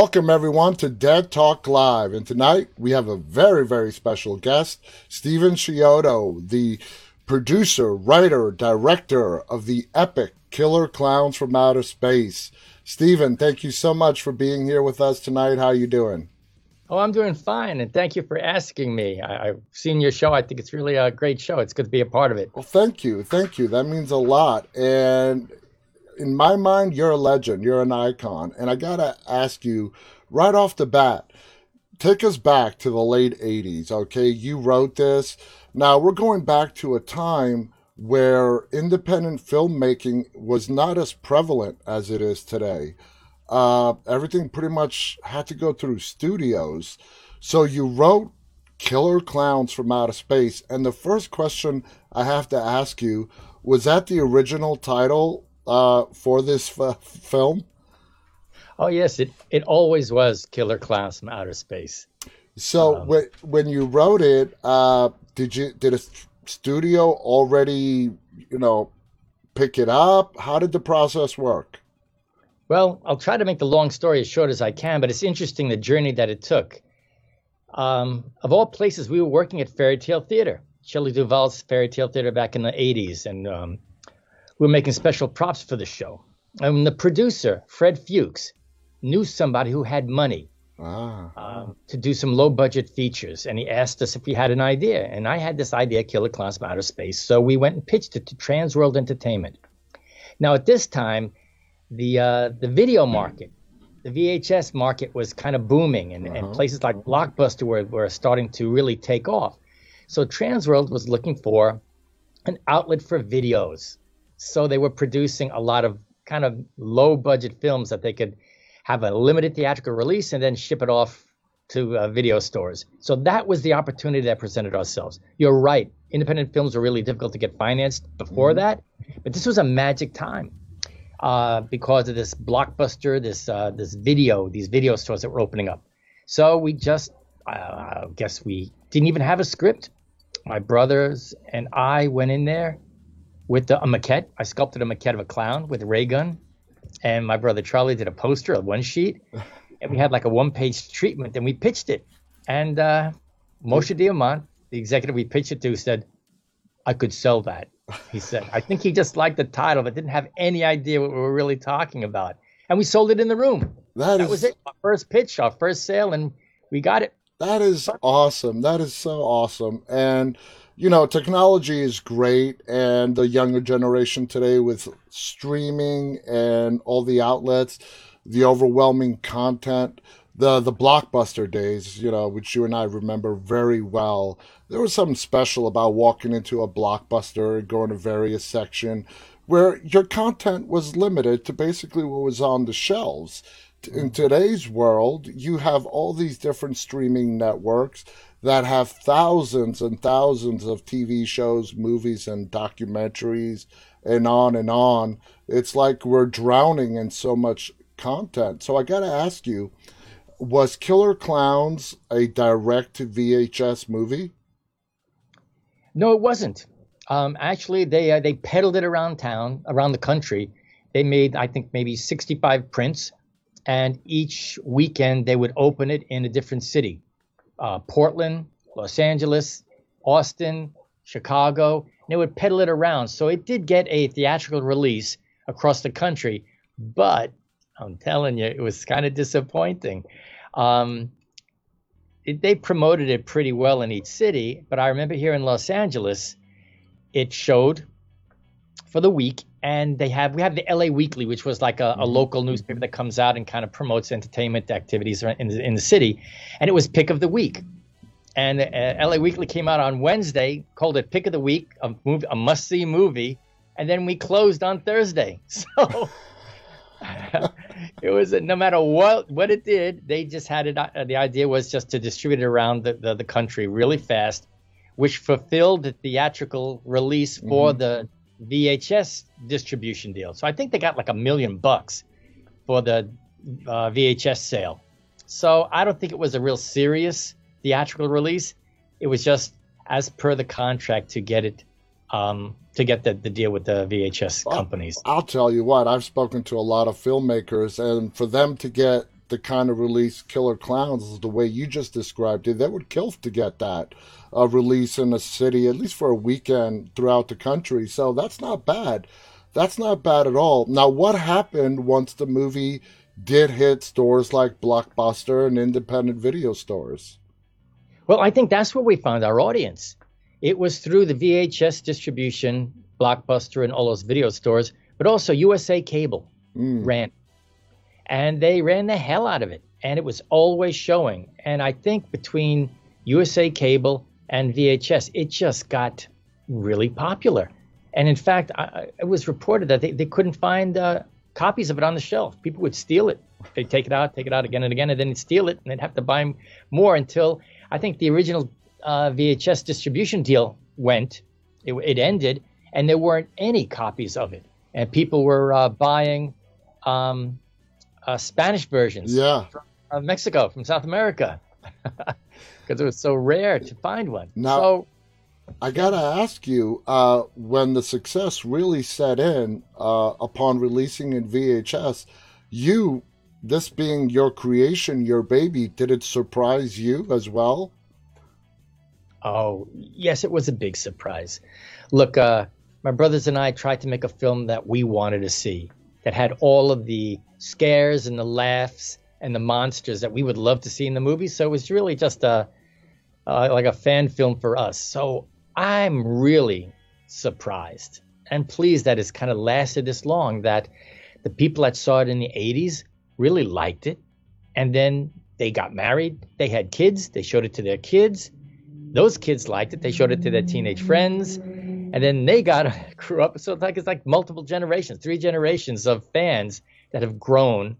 Welcome, everyone, to Dead Talk Live. And tonight we have a very, very special guest, Stephen Chiodo, the producer, writer, director of the epic Killer Clowns from Outer Space. Stephen, thank you so much for being here with us tonight. How are you doing? Oh, I'm doing fine, and thank you for asking me. I, have seen your show. I think it's really a great show. It's good to be a part of it. Well, thank you. Thank you. That means a lot. And in my mind, you're a legend. You're an icon. And I got to ask you right off the bat, take us back to the late 80s, okay? You wrote this. Now, we're going back to a time where independent filmmaking was not as prevalent as it is today. Uh, everything pretty much had to go through studios. So you wrote Killer Clowns from Outer Space. And the first question I have to ask you was that the original title uh, for this f- film? Oh yes, it it always was Killer Clowns from Outer Space. So um, when when you wrote it, uh, did you did a studio already you know pick it up? How did the process work? Well, I'll try to make the long story as short as I can, but it's interesting the journey that it took. Um, of all places, we were working at Fairy Tale Theater, Shelley Duvall's Fairy Tale Theater back in the 80s, and um, were making special props for the show. And the producer, Fred Fuchs, knew somebody who had money ah. um, to do some low budget features. And he asked us if we had an idea. And I had this idea, Killer Clowns from Outer Space. So we went and pitched it to Transworld Entertainment. Now, at this time, the, uh, the video market, the VHS market was kind of booming, and, uh-huh. and places like Blockbuster were, were starting to really take off. So Transworld was looking for an outlet for videos so they were producing a lot of kind of low budget films that they could have a limited theatrical release and then ship it off to uh, video stores. So that was the opportunity that presented ourselves. You're right. Independent films were really difficult to get financed before mm-hmm. that, but this was a magic time uh, because of this blockbuster, this uh, this video, these video stores that were opening up. So we just, I guess we didn't even have a script. My brothers and I went in there with the, a maquette. I sculpted a maquette of a clown with a ray gun, and my brother Charlie did a poster, a one sheet, and we had like a one page treatment, and we pitched it. And uh, Moshe Diamant, the executive we pitched it to, said, "I could sell that." He said, "I think he just liked the title, but didn't have any idea what we were really talking about." And we sold it in the room. That, that is... was it. Our first pitch, our first sale, and we got it. That is awesome. That is so awesome. And you know, technology is great, and the younger generation today with streaming and all the outlets, the overwhelming content, the the blockbuster days, you know, which you and I remember very well. There was something special about walking into a blockbuster going to various section where your content was limited to basically what was on the shelves. In today's world, you have all these different streaming networks that have thousands and thousands of TV shows, movies, and documentaries, and on and on. It's like we're drowning in so much content. So I got to ask you was Killer Clowns a direct VHS movie? No, it wasn't. Um, actually, they uh, they peddled it around town, around the country. They made, I think, maybe 65 prints, and each weekend they would open it in a different city uh, Portland, Los Angeles, Austin, Chicago, and they would peddle it around. So it did get a theatrical release across the country, but I'm telling you, it was kind of disappointing. Um, it, they promoted it pretty well in each city, but I remember here in Los Angeles, it showed for the week, and they have we have the LA Weekly, which was like a, a mm-hmm. local newspaper that comes out and kind of promotes entertainment activities in the, in the city, and it was pick of the week. And uh, LA Weekly came out on Wednesday, called it pick of the week, a movie, a must see movie, and then we closed on Thursday. So it was no matter what what it did, they just had it. Uh, the idea was just to distribute it around the, the, the country really fast, which fulfilled the theatrical release for mm-hmm. the VHS distribution deal. So I think they got like a million bucks for the uh, VHS sale. So I don't think it was a real serious theatrical release. It was just as per the contract to get it um, to get the, the deal with the VHS companies. I'll tell you what, I've spoken to a lot of filmmakers, and for them to get the kind of release Killer Clowns is the way you just described it, That would kill to get that uh, release in a city, at least for a weekend throughout the country. So that's not bad. That's not bad at all. Now, what happened once the movie did hit stores like Blockbuster and independent video stores? Well, I think that's where we found our audience. It was through the VHS distribution, Blockbuster, and all those video stores, but also USA Cable mm. ran. And they ran the hell out of it. And it was always showing. And I think between USA Cable and VHS, it just got really popular. And in fact, I, it was reported that they, they couldn't find uh, copies of it on the shelf. People would steal it. They'd take it out, take it out again and again, and then they'd steal it, and they'd have to buy more until I think the original uh, VHS distribution deal went. It, it, ended, and there weren't any copies of it, and people were uh, buying um, uh, Spanish versions. Yeah. From Mexico, from South America, because it was so rare to find one. Now, so, I gotta ask you, uh, when the success really set in uh, upon releasing in VHS, you, this being your creation, your baby, did it surprise you as well? Oh, yes, it was a big surprise. Look, uh, my brothers and I tried to make a film that we wanted to see, that had all of the scares and the laughs and the monsters that we would love to see in the movie. So it was really just a uh, like a fan film for us. So I'm really surprised and pleased that it's kind of lasted this long. That the people that saw it in the 80s really liked it, and then they got married, they had kids, they showed it to their kids. Those kids liked it. They showed it to their teenage friends, and then they got grew up. So it's like it's like multiple generations, three generations of fans that have grown,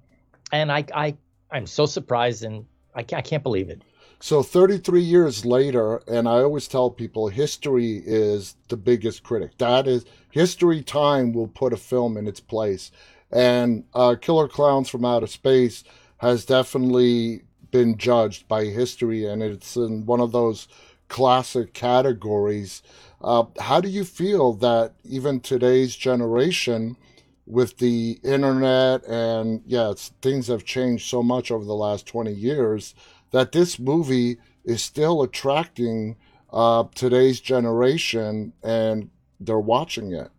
and I I I'm so surprised and I can't, I can't believe it. So 33 years later, and I always tell people history is the biggest critic. That is history. Time will put a film in its place, and uh, Killer Clowns from Outer Space has definitely been judged by history, and it's in one of those classic categories. Uh, how do you feel that even today's generation, with the internet and yeah, things have changed so much over the last 20 years, that this movie is still attracting uh, today's generation and they're watching it?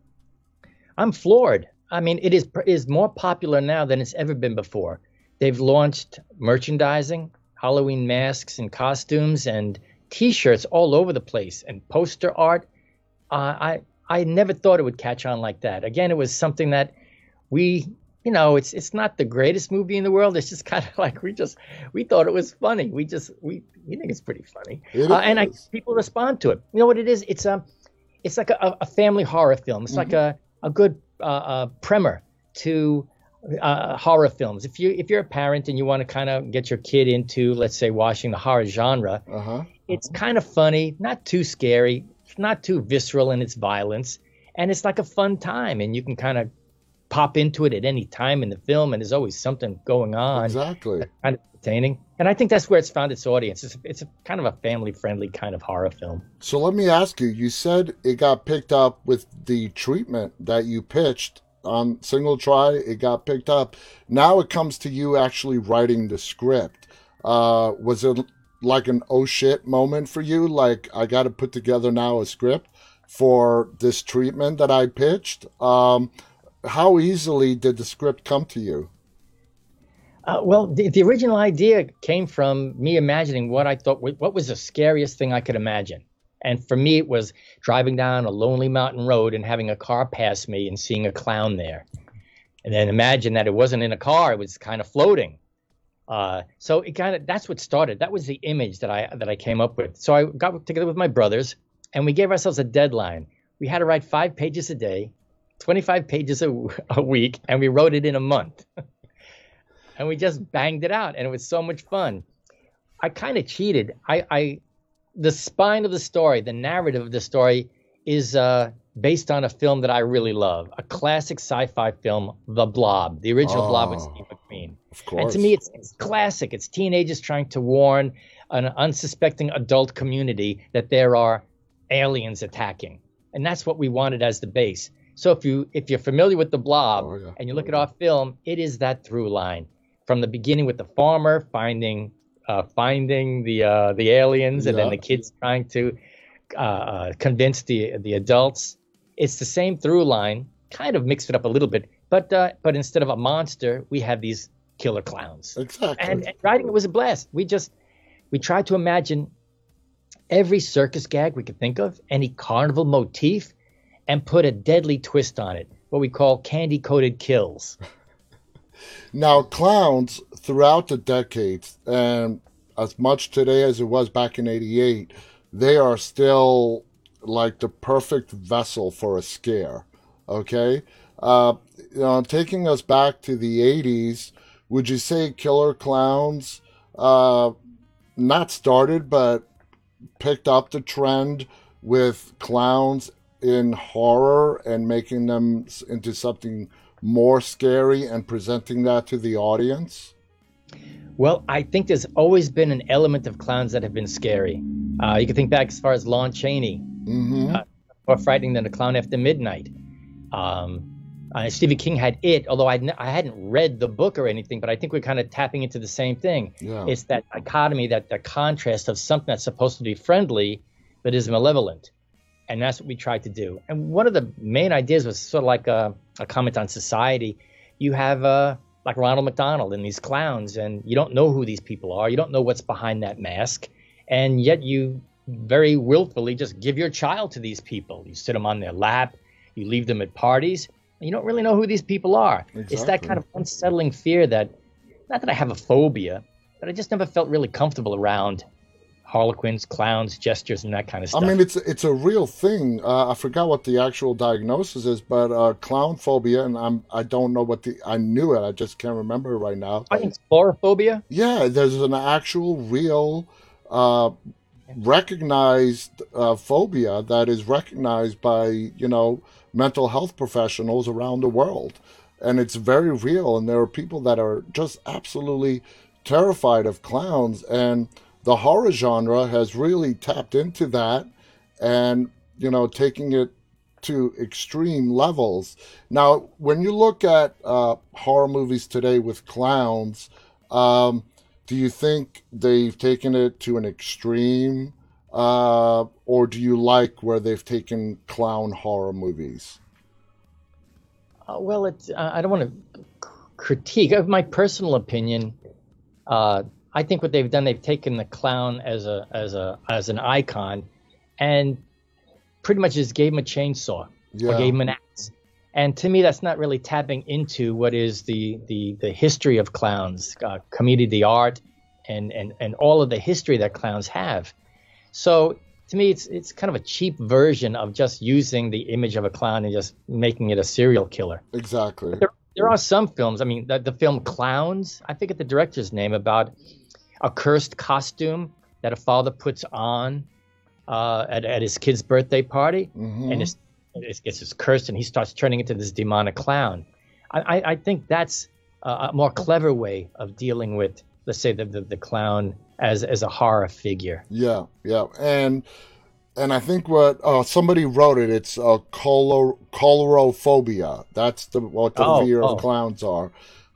I'm floored. I mean, it is is more popular now than it's ever been before. They've launched merchandising, Halloween masks and costumes, and T-shirts all over the place and poster art. Uh, I I never thought it would catch on like that. Again, it was something that we, you know, it's it's not the greatest movie in the world. It's just kind of like we just we thought it was funny. We just we we think it's pretty funny, uh, and I, people respond to it. You know what it is? It's a it's like a, a family horror film. It's mm-hmm. like a a good uh, uh, primer to uh, horror films. If you if you're a parent and you want to kind of get your kid into, let's say, watching the horror genre, uh-huh. it's kind of funny, not too scary, not too visceral in its violence, and it's like a fun time. And you can kind of pop into it at any time in the film, and there's always something going on. Exactly. Kind of entertaining, and I think that's where it's found its audience. It's, it's a, kind of a family-friendly kind of horror film. So let me ask you: You said it got picked up with the treatment that you pitched on single try, it got picked up. Now it comes to you actually writing the script. Uh, was it like an oh shit moment for you? Like, I got to put together now a script for this treatment that I pitched? Um, how easily did the script come to you? Uh, well, the, the, original idea came from me imagining what I thought what was the scariest thing I could imagine. And for me, it was driving down a lonely mountain road and having a car pass me and seeing a clown there. And then imagine that it wasn't in a car; it was kind of floating. Uh, so it kind of that's what started. That was the image that I that I came up with. So I got together with my brothers, and we gave ourselves a deadline. We had to write five pages a day, 25 pages a, a week, and we wrote it in a month. and we just banged it out, and it was so much fun. I kind of cheated. I, I the spine of the story, the narrative of the story, is uh, based on a film that I really love, a classic sci-fi film, The Blob, the original oh, Blob with Steve McQueen. Of course. And to me, it's, it's classic. It's teenagers trying to warn an unsuspecting adult community that there are aliens attacking, and that's what we wanted as the base. So if you if you're familiar with The Blob oh, yeah. and you look at our film, it is that through line from the beginning with the farmer finding uh, finding the uh, the aliens, and then the kids trying to uh, uh, convince the the adults. It's the same through line, kind of mixed it up a little bit, but uh, but instead of a monster, we have these killer clowns. Exactly. And, and writing it was a blast. We just we tried to imagine every circus gag we could think of, any carnival motif, and put a deadly twist on it. What we call candy coated kills. Now, clowns throughout the decades, and as much today as it was back in 88, they are still like the perfect vessel for a scare. Okay? Uh, you know, taking us back to the 80s, would you say killer clowns uh, not started, but picked up the trend with clowns in horror and making them into something more scary and presenting that to the audience? Well, I think there's always been an element of clowns that have been scary. Uh, you can think back as far as Lon Chaney, hmm more frightening than a clown after midnight. Um, uh, Stephen King had it, although I'd n- I hadn't read the book or anything, but I think we're kind of tapping into the same thing. Yeah. It's that dichotomy, that the contrast of something that's supposed to be friendly but is malevolent. And that's what we tried to do. And one of the main ideas was sort of like a, a comment on society. You have uh, like Ronald McDonald and these clowns, and you don't know who these people are. You don't know what's behind that mask. And yet you very willfully just give your child to these people. You sit them on their lap, you leave them at parties, and you don't really know who these people are. It's that kind of unsettling fear that, not that I have a phobia, but I just never felt really comfortable around harlequins, clowns, gestures, and that kind of stuff. I mean, it's it's a real thing. Uh, I forgot what the actual diagnosis is, but uh, clown phobia, and I'm I don't know what the I knew it. I just can't remember it right now. I think it's phobia. Yeah, there's an actual real uh, recognized uh, phobia that is recognized by you know mental health professionals around the world, and it's very real. And there are people that are just absolutely terrified of clowns, and the horror genre has really tapped into that, and you know taking it to extreme levels. Now, when you look at uh, horror movies today with clowns, um, do you think they've taken it to an extreme, uh, or do you like where they've taken clown horror movies? Uh, well, it's uh, I don't want to critique. Of my personal opinion, uh, I think what they've done, they've taken the clown as a as a as an icon, and pretty much just gave him a chainsaw Yeah. or gave him an axe. And to me, that's not really tapping into what is the the the history of clowns, uh, community art, and and and all of the history that clowns have. So to me, it's it's kind of a cheap version of just using the image of a clown and just making it a serial killer. Exactly. There, there are some films. I mean, the, the film Clowns. I forget the director's name about a cursed costume that a father puts on uh, at, at his kid's birthday party, hmm and it's, it's gets his cursed, and he starts turning into this demonic clown. I, I, I think that's a, a more clever way of dealing with, let's say, the, the, the clown as as a horror figure. Yeah, yeah, and and I think what uh, somebody wrote it. It's uh, color colorophobia. That's the what the Oh, fear oh. of clowns are.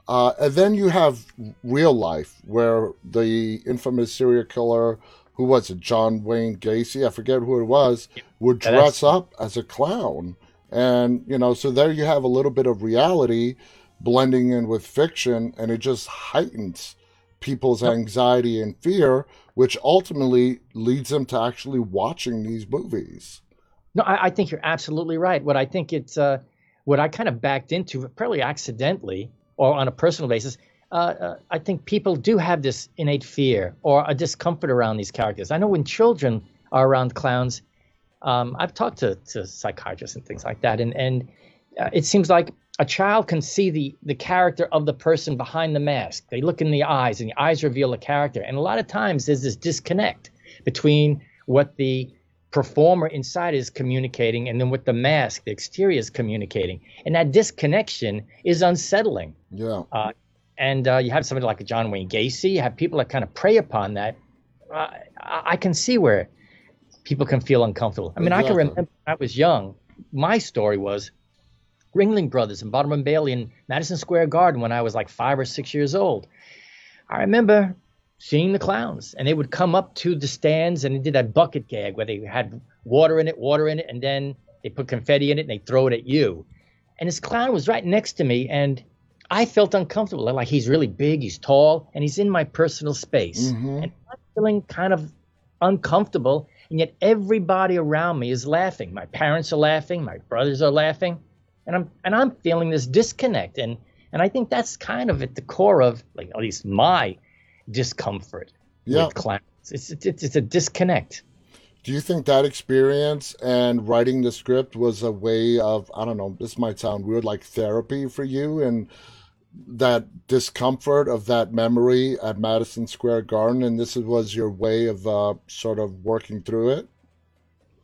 Uh, and then you have real life, where the infamous serial killer, who was it, John Wayne Gacy? I forget who it was, would that's- dress up as a clown, and you know, so there you have a little bit of reality blending in with fiction, and it just heightens people's anxiety and fear, which ultimately leads them to actually watching these movies. No, I, I think you're absolutely right. What I think it's uh, what I kind of backed into, probably accidentally or on a personal basis. Uh, uh, I think people do have this innate fear or a discomfort around these characters. I know when children are around clowns, um, I've talked to, to psychiatrists and things like that, and and uh, it seems like a child can see the the character of the person behind the mask. They look in the eyes, and the eyes reveal the character. And a lot of times, there's this disconnect between what the performer inside is communicating and then with the mask, the exterior, is communicating. And that disconnection is unsettling. Yeah, And uh, you have somebody like John Wayne Gacy, you have people that kind of prey upon that. Uh, I, can see where people can feel uncomfortable. I mean, I can remember when I was young, my story was Ringling Brothers and Barnum and Bailey in Madison Square Garden when I was like five or six years old. I remember seeing the clowns, and they would come up to the stands and they did that bucket gag where they had water in it, water in it, and then they put confetti in it and they throw it at you. And this clown was right next to me, and I felt uncomfortable. Like he's really big, he's tall, and he's in my personal space. Mm-hmm. And I'm feeling kind of uncomfortable, and yet everybody around me is laughing. My parents are laughing, my brothers are laughing, and I'm and I'm feeling this disconnect. And and I think that's kind of at the core of like at least my discomfort Yeah. with clowns. It's, it's it's a disconnect. Do you think that experience and writing the script was a way of, I don't know, this might sound weird, like therapy for you and that discomfort of that memory at Madison Square Garden, and this was your way of uh, sort of working through it?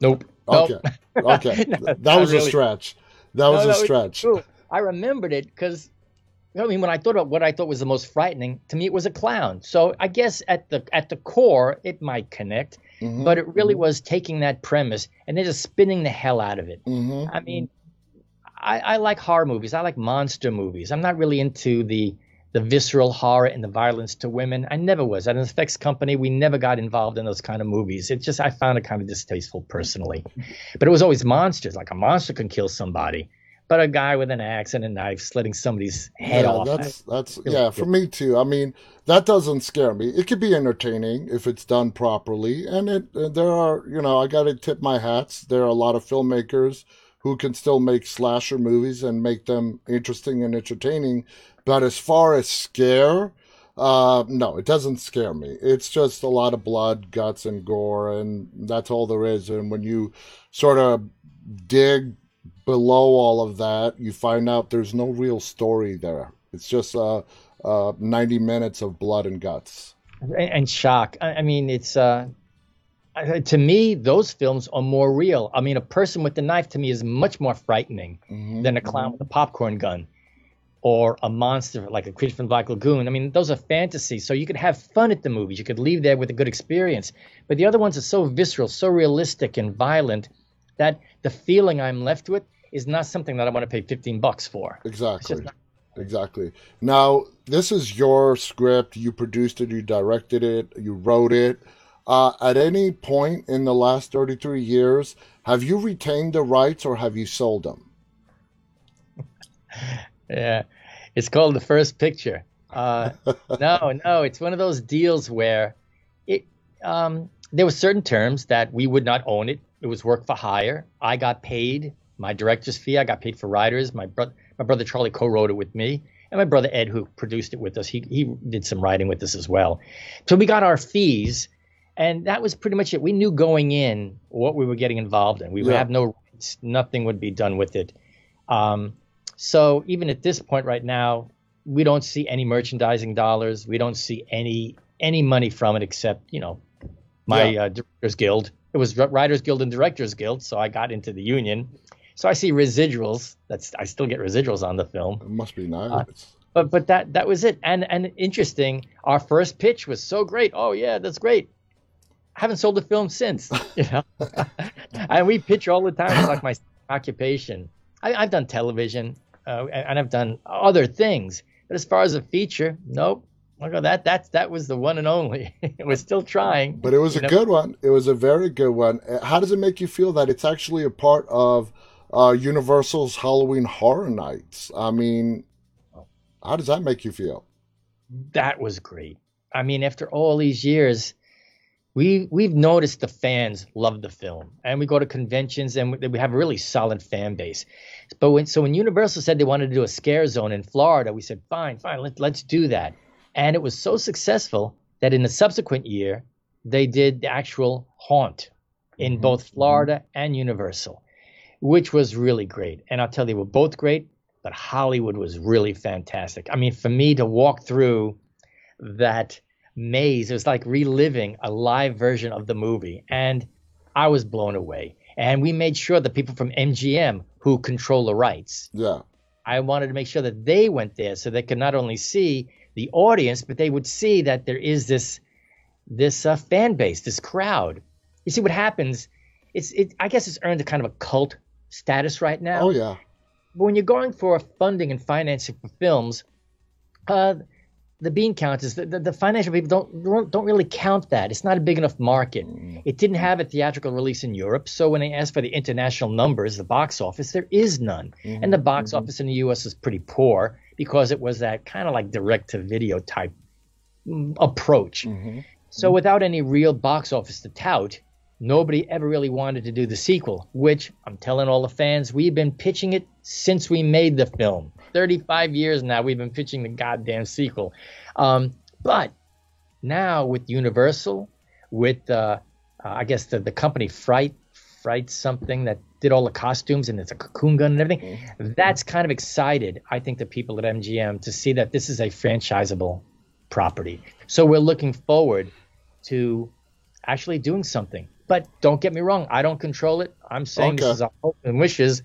Nope. Okay. Okay. No, that was a stretch. That was a no, it's stretch. true. I remembered it because I mean, when I thought about what I thought was the most frightening, to me it was a clown. So I guess at the at the core it might connect, Mhm. but it really was taking that premise and then just spinning the hell out of it. hmm I mean, I, I like horror movies. I like monster movies. I'm not really into the the visceral horror and the violence to women. I never was. At an effects company, we never got involved in those kind of movies. It just I found it kind of distasteful personally. But it was always monsters. Like a monster can kill somebody, but a guy with an axe and a knife slitting somebody's head yeah, off. that's that's yeah for me too. I mean, that doesn't scare me. It could be entertaining if it's done properly, and it uh, there are you know I got to tip my hats. There are a lot of filmmakers who can still make slasher movies and make them interesting and entertaining. But as far as scare, uh, no, it doesn't scare me. It's just a lot of blood, guts, and gore, and that's all there is. And when you sort of dig below all of that, you find out there's no real story there. It's just uh, uh, 90 minutes of blood and guts. and, shock. I, mean, it's uh, to me those films are more real. I mean, a person with a knife to me is much more frightening Mhm. than a clown with a popcorn gun or a monster like a creature from Black Lagoon. I mean, those are fantasies. So you could have fun at the movies. You could leave there with a good experience. But the other ones are so visceral, so realistic and violent that the feeling I'm left with is not something that I want to pay 15 bucks for. Exactly. Just Exactly. Now, this is your script. You produced it, you directed it, you wrote it. Uh, at any point in the last 33 years, have you retained the rights or have you sold them? Yeah, it's called the first picture. Uh, no, no, it's one of those deals where it um, there were certain terms that we would not own it. It was work for hire. I got paid my director's fee. I got paid for writers. My brother, my brother Charlie co-wrote it with me, and my brother Ed, who produced it with us, he he did some writing with us as well. So we got our fees, and that was pretty much it. We knew going in what we were getting involved in. We would Yeah. have no rights. Nothing would be done with it. Um, so even at this point right now, we don't see any merchandising dollars. We don't see any any money from it except you know my Yeah. uh, directors guild. It was Writers Guild and Directors Guild, so I got into the union. So I see residuals. That's I still get residuals on the film. It must be nice. But but that that was it. And and interesting. Our first pitch was so great. Oh yeah, that's great. I haven't sold the film since. You know, and we pitch all the time. It's like my occupation. I, I've done television uh, and, and I've done other things. But as far as a feature, nope. Look at that. That's that was the one and only. We're still trying. But it was a know? good one. It was a very good one. Uh, How does it make you feel that it's actually a part of uh, Universal's Halloween Horror Nights? I mean, how does that make you feel? that was great. I mean, after all these years, we we've noticed the fans love the film, and we go to conventions and we, we have a really solid fan base. But when so when Universal said they wanted to do a scare zone in Florida, we said fine, fine, let, let's do that. And it was so successful that in the subsequent year, they did the actual haunt in Mhm, both Florida and Universal, which was really great. And I'll tell you, they were both great, but Hollywood was really fantastic. I mean, for me to walk through that maze, it was like reliving a live version of the movie. And I was blown away. And we made sure that people from MGM, who control the rights, Yeah. I wanted to make sure that they went there so they could not only see the audience, but they would see that there is this this uh, fan base, this crowd. You see what happens? It's it. I guess it's earned a kind of a cult status right now. Oh, yeah. but when you're going for funding and financing for films, uh, the bean counters, the, the, the, financial people don't don't really count that. It's not a big enough market. Mm. It didn't have a theatrical release in Europe, so when they ask for the international numbers, the box office, there is none. Mm-hmm. And the box mm-hmm. office in the U.S. is pretty poor because it was that kind of like direct to video type mm, approach. Mm-hmm. So without any real box office to tout, nobody ever really wanted to do the sequel. Which I'm telling all the fans, we've been pitching it since we made the film. 35 years now we've been pitching the goddamn sequel. Um, but now with Universal, with uh, uh, I guess the, the company Fright, Fright something that did all the costumes and it's a cocoon gun and everything, mm-hmm. that's kind of excited, I think, the people at MGM to see that this is a franchisable property. So we're looking forward to actually doing something. But don't get me wrong, I don't control it. I'm saying okay. this is a hope and wishes.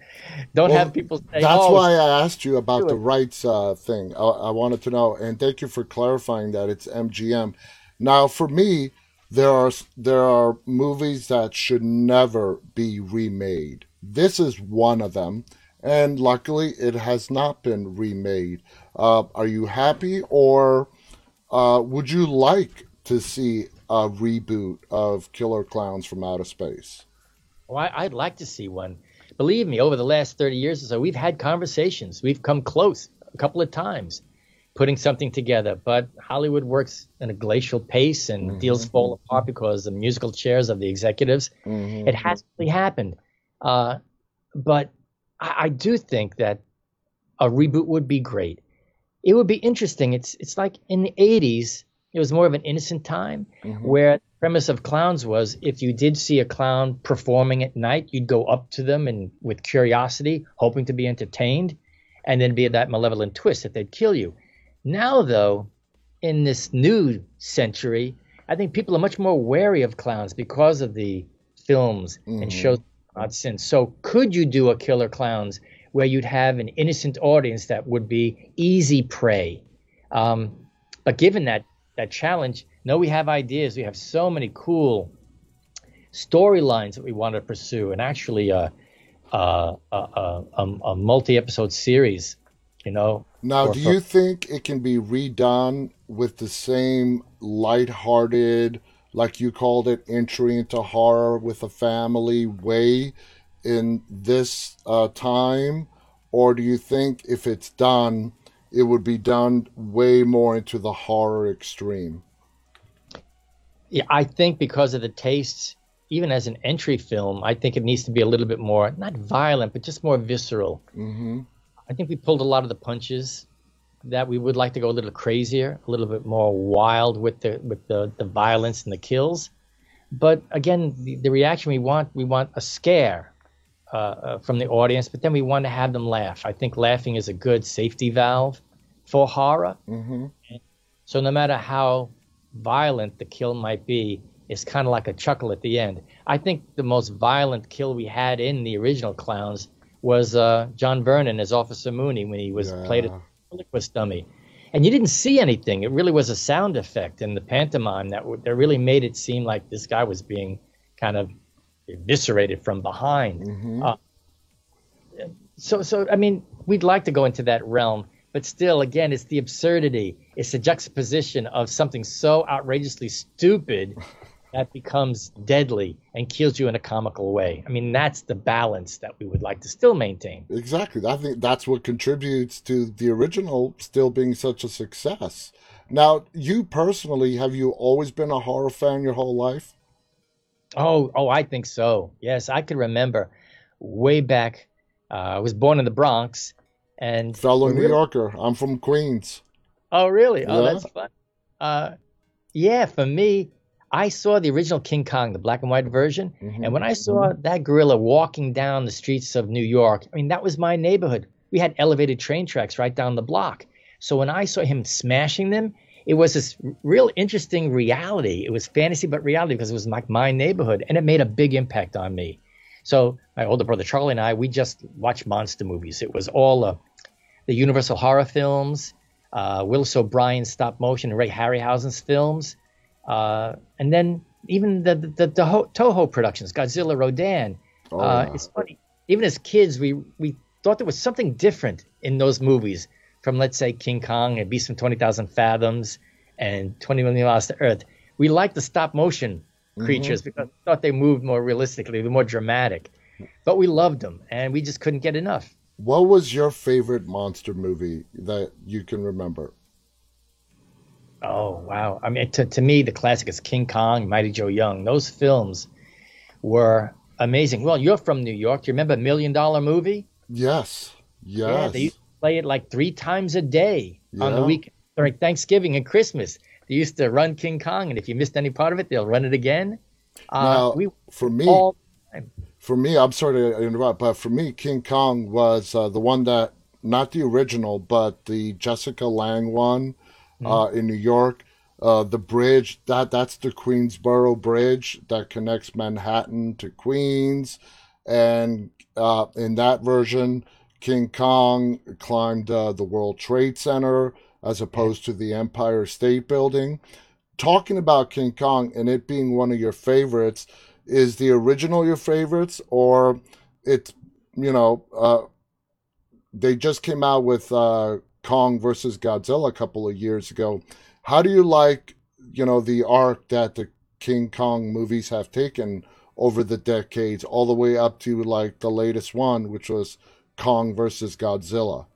Don't well, have people say. That's oh, why I asked you about the rights uh, thing. I, I wanted to know, and thank you for clarifying that it's MGM. Now, for me, there are there are movies that should never be remade. This is one of them, and luckily, it has not been remade. Uh, are you happy, or uh, would you like to see a reboot of Killer Clowns from Outer Space? Well, I, would like to see one. Believe me, over the last 30 years or so, we've had conversations. We've come close a couple of times putting something together, but Hollywood works in a glacial pace and mm-hmm. deals fall apart because the musical chairs of the executives. Mm-hmm. It hasn't really happened. Uh, but I, I do think that a reboot would be great. It would be interesting. It's it's like in the 80s, it was more of an innocent time mm-hmm. where the premise of clowns was if you did see a clown performing at night, you'd go up to them and with curiosity, hoping to be entertained, and then be that malevolent twist that they'd kill you. Now, though, in this new century, I think people are much more wary of clowns because of the films mm-hmm. and shows since. So, could you do a Killer Clowns where you'd have an innocent audience that would be easy prey? Um, but given that that challenge. No, we have ideas. We have so many cool storylines that we want to pursue, and actually a, a, a, a multi-episode series. You know. Now, do you think it can be redone with the same light-hearted, like you called it, entry into horror with a family way in this uh, time, or do you think if it's done? It would be done way more into the horror extreme. Yeah, I think because of the tastes, even as an entry film, I think it needs to be a little bit more not violent, but just more visceral. Mm-hmm. I think we pulled a lot of the punches that we would like to go a little crazier, a little bit more wild with the with the, the violence and the kills. But again, the, the reaction we want we want a scare uh, uh, from the audience, but then we want to have them laugh. I think laughing is a good safety valve for horror. Mm-hmm. So no matter how violent the kill might be, it's kind of like a chuckle at the end. I think the most violent kill we had in the original Clowns was uh, John Vernon as Officer Mooney when he was yeah. played a liquid dummy. And you didn't see anything. It really was a sound effect in the pantomime that, w- that really made it seem like this guy was being kind of eviscerated from behind. Mm-hmm. Uh, so, so I mean, we'd like to go into that realm, but still, again, it's the absurdity. It's the juxtaposition of something so outrageously stupid that becomes deadly and kills you in a comical way. I mean, that's the balance that we would like to still maintain. Exactly. I think that's what contributes to the original still being such a success. Now, you personally, have you always been a horror fan your whole life? Oh, oh, I think so. Yes, I can remember way back. Uh, I was born in the Bronx, and fellow New Yorker. I'm from Queens. Oh, really? Oh, that's fun. Uh, yeah, for me, I saw the original King Kong, the black and white version, mm-hmm. and when I saw mm-hmm. that gorilla walking down the streets of New York, I mean, that was my neighborhood. We had elevated train tracks right down the block. So when I saw him smashing them, it was this real interesting reality. It was fantasy, but reality because it was like my neighborhood, and it made a big impact on me. So my older brother Charlie and I, we just watched monster movies. It was all uh, the Universal horror films, uh, Willis O'Brien stop motion, and Ray Harryhausen's films, uh, and then even the the, the, the Toho productions, Godzilla, Rodan. Oh, uh, It's funny. Even as kids, we we thought there was something different in those movies from, let's say, King Kong and Beast from 20,000 Fathoms and 20 Million Miles to Earth. We liked the stop motion creatures mm-hmm. because we thought they moved more realistically, they were more dramatic. But we loved them and we just couldn't get enough. What was your favorite monster movie that you can remember? Oh, wow. I mean, to, to me, the classic is King Kong, Mighty Joe Young. Those films were amazing. Well, you're from New York. Do you remember Million Dollar Movie? Yes. Yes. Yeah, they used to play it like three times a day yeah. on the week during Thanksgiving and Christmas. They used to run King Kong, and if you missed any part of it, they'll run it again. Uh, now, we, for me, for me, I'm sorry to interrupt, but for me, King Kong was uh, the one that, not the original, but the Jessica Lange one mm-hmm. uh, in New York. Uh, the bridge that that's the Queensboro Bridge that connects Manhattan to Queens, and uh, in that version, King Kong climbed uh, the World Trade Center as opposed to the Empire State Building. Talking about King Kong and it being one of your favorites, is the original your favorites or it's you know uh, they just came out with uh, Kong versus Godzilla a couple of years ago. How do you like you know the arc that the King Kong movies have taken over the decades, all the way up to like the latest one, which was Kong versus Godzilla?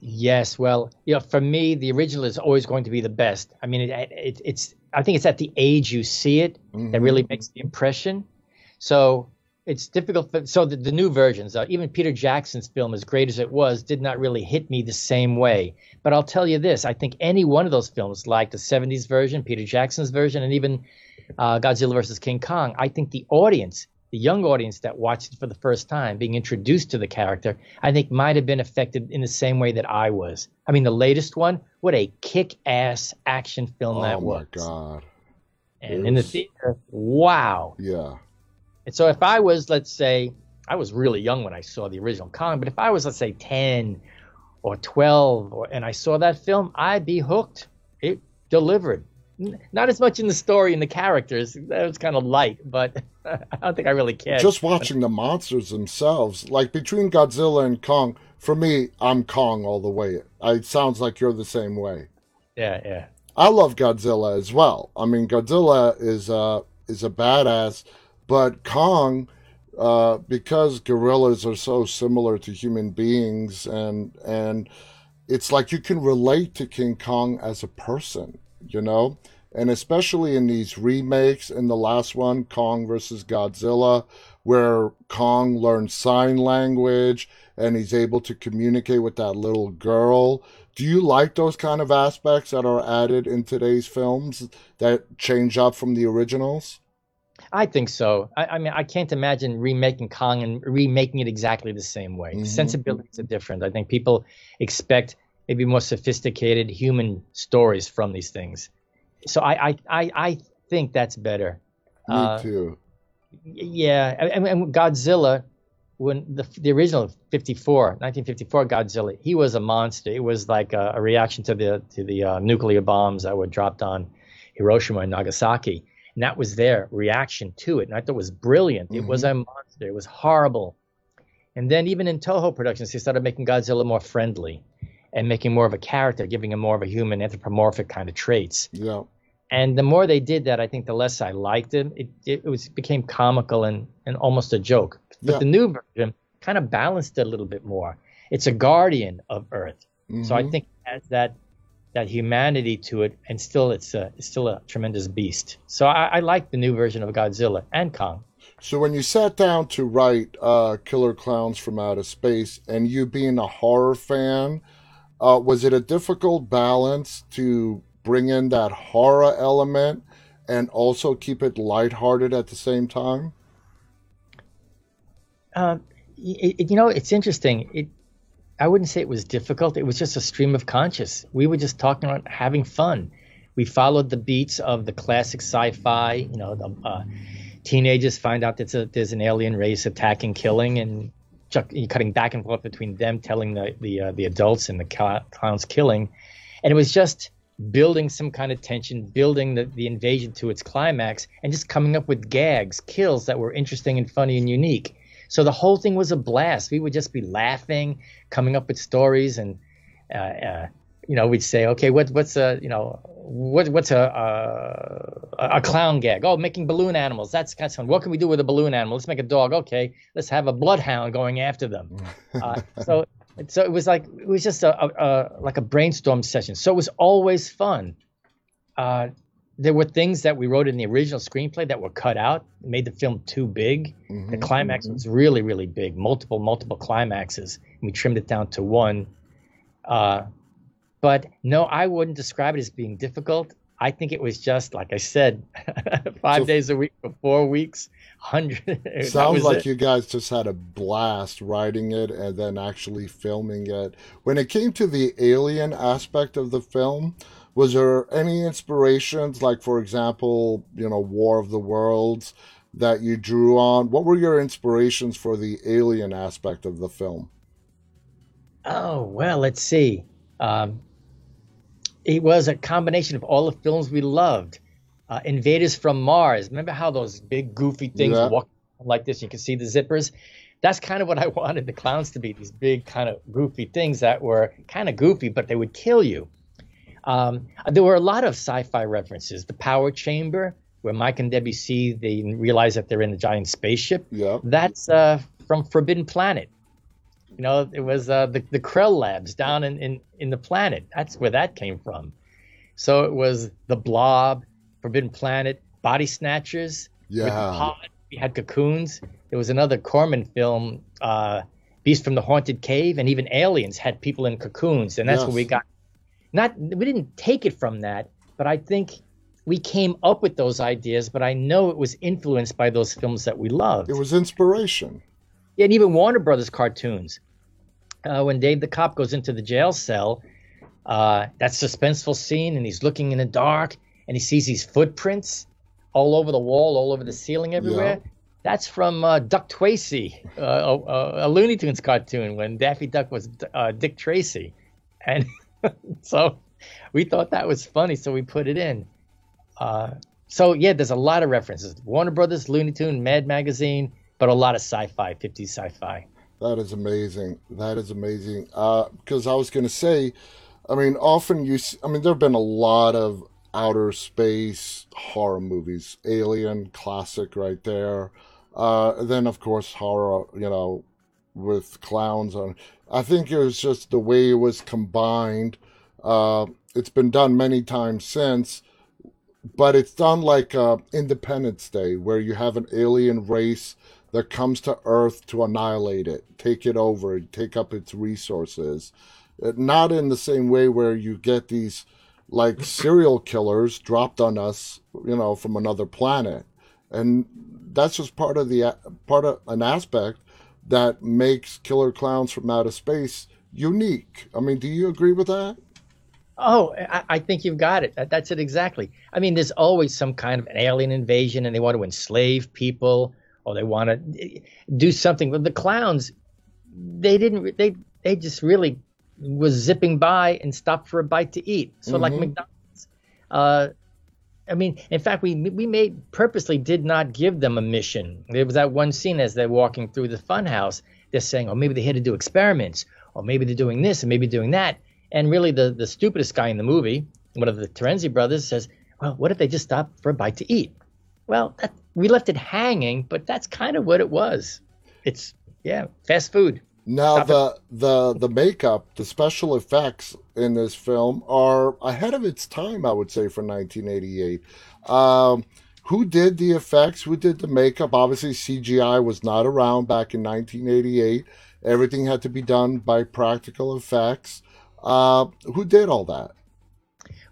Yes, well, you know, for me, the original is always going to be the best. I mean, it, it, it's I think it's at the age you see it mm-hmm. that really makes the impression. So it's difficult. For, so the, the new versions, uh, even Peter Jackson's film, as great as it was, did not really hit me the same way. But I'll tell you this: I think any one of those films, like the '70s version, Peter Jackson's version, and even uh, Godzilla versus King Kong, I think the audience the young audience that watched it for the first time, being introduced to the character, I think might have been affected in the same way that I was. I mean, the latest one, what a kick-ass action film oh that was! Oh my god! And in the theater, wow! Yeah. And so, if I was, let's say, I was really young when I saw the original Kong, but if I was, let's say, ten or twelve, or, and I saw that film, I'd be hooked. It delivered not as much in the story and the characters. That was kind of light, but I don't think I really cared. Just watching the monsters themselves, like between Godzilla and Kong, for me, I'm Kong all the way. It sounds like you're the same way. Yeah, yeah. I love Godzilla as well. I mean, Godzilla is uh is a badass, but Kong, uh, because gorillas are so similar to human beings, and and it's like you can relate to King Kong as a person you know? And especially in these remakes, in the last one, Kong versus Godzilla, where Kong learns sign language and he's able to communicate with that little girl. Do you like those kind of aspects that are added in today's films that change up from the originals? I think so. I, I, mean, I can't imagine remaking Kong and remaking it exactly the same way. Mm-hmm. Sensibilities are different. I think people expect maybe more sophisticated human stories from these things. So I I I, I think that's better. Me uh, too. Yeah, and, and Godzilla, when the the original 54, 1954 Godzilla, he was a monster. It was like a, a reaction to the to the uh, nuclear bombs that were dropped on Hiroshima and Nagasaki, and that was their reaction to it. And I thought it was brilliant. Mm-hmm. It was mm-hmm. a monster. It was horrible. And then even in Toho Productions, they started making Godzilla more friendly and making more of a character, giving him more of a human anthropomorphic kind of traits. Yeah. And the more they did that, I think the less I liked him. It it, was became comical and, and almost a joke. But yeah. the new version kind of balanced it a little bit more. It's a guardian of Earth, mm-hmm. so I mm-hmm. think it has that that humanity to it, and still it's a it's still a tremendous beast. So I, I like the new version of Godzilla and Kong. So when you sat down to write uh, Killer Clowns from Outer Space, and you being a horror fan, uh, was it a difficult balance to bring in that horror element and also keep it lighthearted at the same time? Uh, it, you know, it's interesting. It, I wouldn't say it was difficult. It was just a stream of conscious. We were just talking about having fun. We followed the beats of the classic sci-fi. You know, the uh, teenagers find out that there's an alien race attacking, killing, and cutting back and forth between them telling the the, uh, the adults and the clowns killing, and it was just building some kind of tension, building the, the invasion to its climax, and just coming up with gags, kills that were interesting and funny and unique. So the whole thing was a blast. We would just be laughing, coming up with stories, and uh, uh, you know, we'd say, okay, what, what's a, you know, what, what's a, a, a clown gag? Oh, making balloon animals. That's kind of fun. What can we do with a balloon animal? Let's make a dog. Okay, let's have a bloodhound going after them. Uh, so, so it was like it was just a, a, a, like a brainstorm session. So it was always fun. Uh, there were things that we wrote in the original screenplay that were cut out, made the film too big. Mm-hmm, the climax mm-hmm. was really, really big, multiple, multiple climaxes. And we trimmed it down to one. Uh, but no, I wouldn't describe it as being difficult. I think it was just like I said, five so, days a week for four weeks, hundred. Sounds like it. you guys just had a blast writing it and then actually filming it. When it came to the alien aspect of the film, was there any inspirations, like for example, you know, War of the Worlds, that you drew on? What were your inspirations for the alien aspect of the film? Oh well, let's see. Um, it was a combination of all the films we loved. Uh, Invaders from Mars. Remember how those big goofy things yeah. walk like this? You can see the zippers. That's kind of what I wanted the clowns to be. These big kind of goofy things that were kind of goofy, but they would kill you. Um, there were a lot of sci-fi references. The power chamber, where Mike and Debbie see they realize that they're in a giant spaceship. Yeah. That's uh, from Forbidden Planet. You know, it was uh, the the Krell labs down in, in in the planet. That's where that came from. So it was the Blob, Forbidden Planet, Body Snatchers. Yeah. We had cocoons. There was another Corman film, uh, Beast from the Haunted Cave, and even Aliens had people in cocoons, and that's yes. where we got. Not we didn't take it from that, but I think we came up with those ideas. But I know it was influenced by those films that we loved. It was inspiration. Yeah, and even Warner Brothers cartoons uh, when Dave the cop goes into the jail cell, uh, that suspenseful scene, and he's looking in the dark, and he sees these footprints all over the wall, all over the ceiling, everywhere. Yeah. That's from uh, Duck Tracy, uh, a, a, Looney Tunes cartoon when Daffy Duck was uh, Dick Tracy, and so we thought that was funny, so we put it in. Uh, so yeah, there's a lot of references: Warner Brothers, Looney Tune, Mad Magazine, but a lot of sci-fi, 50s sci-fi. That is amazing. That is amazing. Because uh, I was going to say, I mean, often you, see, I mean, there have been a lot of outer space horror movies. Alien, classic right there. Uh, then, of course, horror, you know, with clowns on. I think it was just the way it was combined. Uh, it's been done many times since, but it's done like uh, Independence Day, where you have an alien race that comes to Earth to annihilate it, take it over, take up its resources. Uh, not in the same way where you get these like serial killers dropped on us, you know, from another planet. And that's just part of the part of an aspect that makes Killer Clowns from Outer Space unique. I mean, do you agree with that? Oh, I, I think you've got it. That, that's it exactly. I mean, there's always some kind of an alien invasion, and they want to enslave people or they want to do something. But the clowns, they didn't. They they just really was zipping by and stopped for a bite to eat. So mm-hmm. like McDonald's. Uh, I mean, in fact, we we made purposely did not give them a mission. There was that one scene as they're walking through the funhouse. They're saying, "Oh, maybe they had to do experiments, or maybe they're doing this, and maybe doing that." And really, the the stupidest guy in the movie, one of the Terenzi brothers, says, "Well, what if they just stopped for a bite to eat?" Well, that, we left it hanging, but that's kind of what it was. It's yeah, fast food. Now Stop the it. the the makeup, the special effects in this film are ahead of its time, I would say, for 1988. Um, who did the effects? Who did the makeup? Obviously, CGI was not around back in 1988. Everything had to be done by practical effects. Uh, who did all that?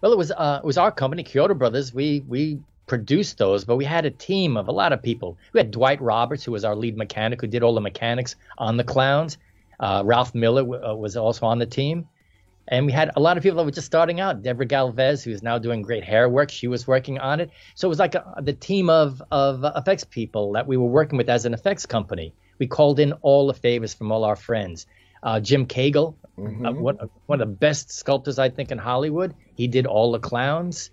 Well, it was uh, it was our company, Chiodo Brothers. We we produced those, but we had a team of a lot of people. We had Dwight Roberts, who was our lead mechanic, who did all the mechanics on the clowns. Uh, Ralph Miller w- uh, was also on the team. And we had a lot of people that were just starting out. Deborah Galvez, who is now doing great hair work, she was working on it. So it was like a, the team of, of effects people that we were working with as an effects company. We called in all the favors from all our friends. Uh, Jim Cagle, mm-hmm. uh, one, one of the best sculptors, I think, in Hollywood. He did all the clowns.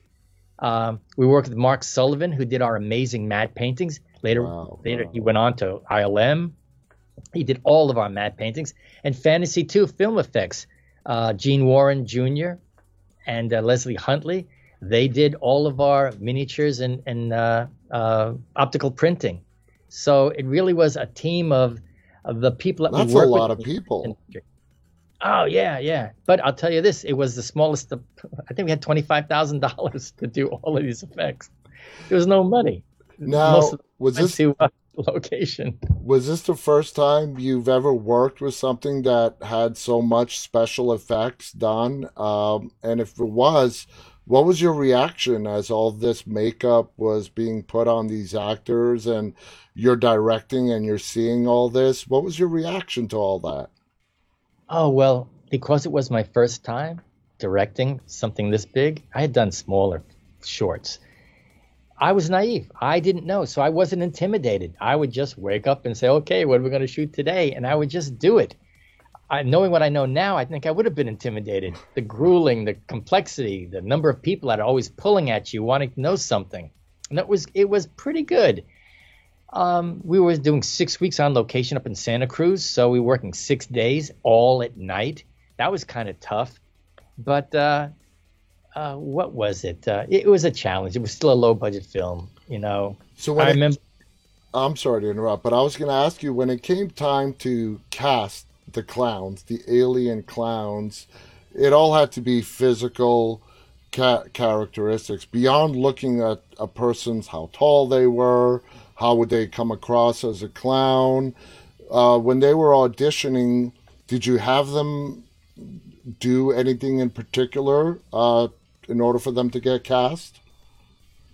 Um, we worked with Mark Sullivan, who did our amazing matte paintings. Later, wow, later wow. he went on to ILM. He did all of our matte paintings and Fantasy 2 film effects. Uh, Gene Warren Jr. and uh, Leslie Huntley, they did all of our miniatures and, and uh, uh, optical printing. So it really was a team of, of the people that That's we work a lot with of people. Oh yeah, yeah. But I'll tell you this: it was the smallest. Of, I think we had twenty five thousand dollars to do all of these effects. There was no money. Now, was this to uh, location. was this the first time you've ever worked with something that had so much special effects done? Um, and if it was, what was your reaction as all this makeup was being put on these actors and you're directing and you're seeing all this? What was your reaction to all that? Oh well, because it was my first time directing something this big. I had done smaller shorts. I was naive. I didn't know, so I wasn't intimidated. I would just wake up and say, "Okay, what are we going to shoot today?" And I would just do it. I, knowing what I know now, I think I would have been intimidated. The grueling, the complexity, the number of people that are always pulling at you, wanting to know something, and it was it was pretty good. Um, we were doing six weeks on location up in Santa Cruz, so we were working six days, all at night. That was kind of tough, but uh, uh, what was it? Uh, it? Was a challenge. It was still a low budget film, you know. So when I it, remember. I'm sorry to interrupt, but I was going to ask you when it came time to cast the clowns, the alien clowns, it all had to be physical ca- characteristics beyond looking at a person's how tall they were, how would they come across as a clown. Uh, when they were auditioning, did you have them do anything in particular uh, in order for them to get cast?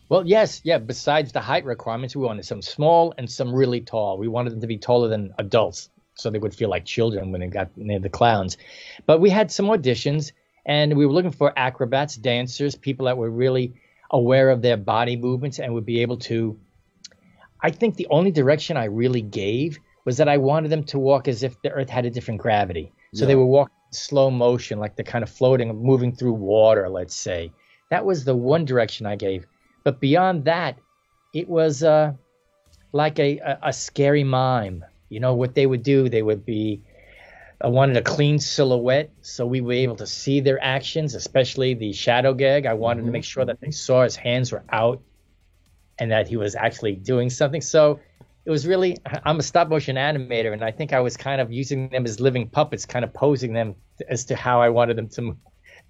Well, yes, yeah. Besides the height requirements, we wanted some small and some really tall. We wanted them to be taller than adults, so they would feel like children when they got near the clowns. But we had some auditions, and we were looking for acrobats, dancers, people that were really aware of their body movements and would be able to. I think the only direction I really gave was that I wanted them to walk as if the Earth had a different gravity. So they Yeah. would walk in slow motion, like they're kind of floating, moving through water, let's say. That was the one direction I gave. But beyond that, it was uh, like a, a, a scary mime. You know, what they would do, they would be, I wanted a clean silhouette so we were able to see their actions, especially the shadow gag. I wanted to Mhm. make sure that they saw his hands were out and that he was actually doing something. So it was really, I'm a stop motion animator, and I think I was kind of using them as living puppets, kind of posing them as to how I wanted them to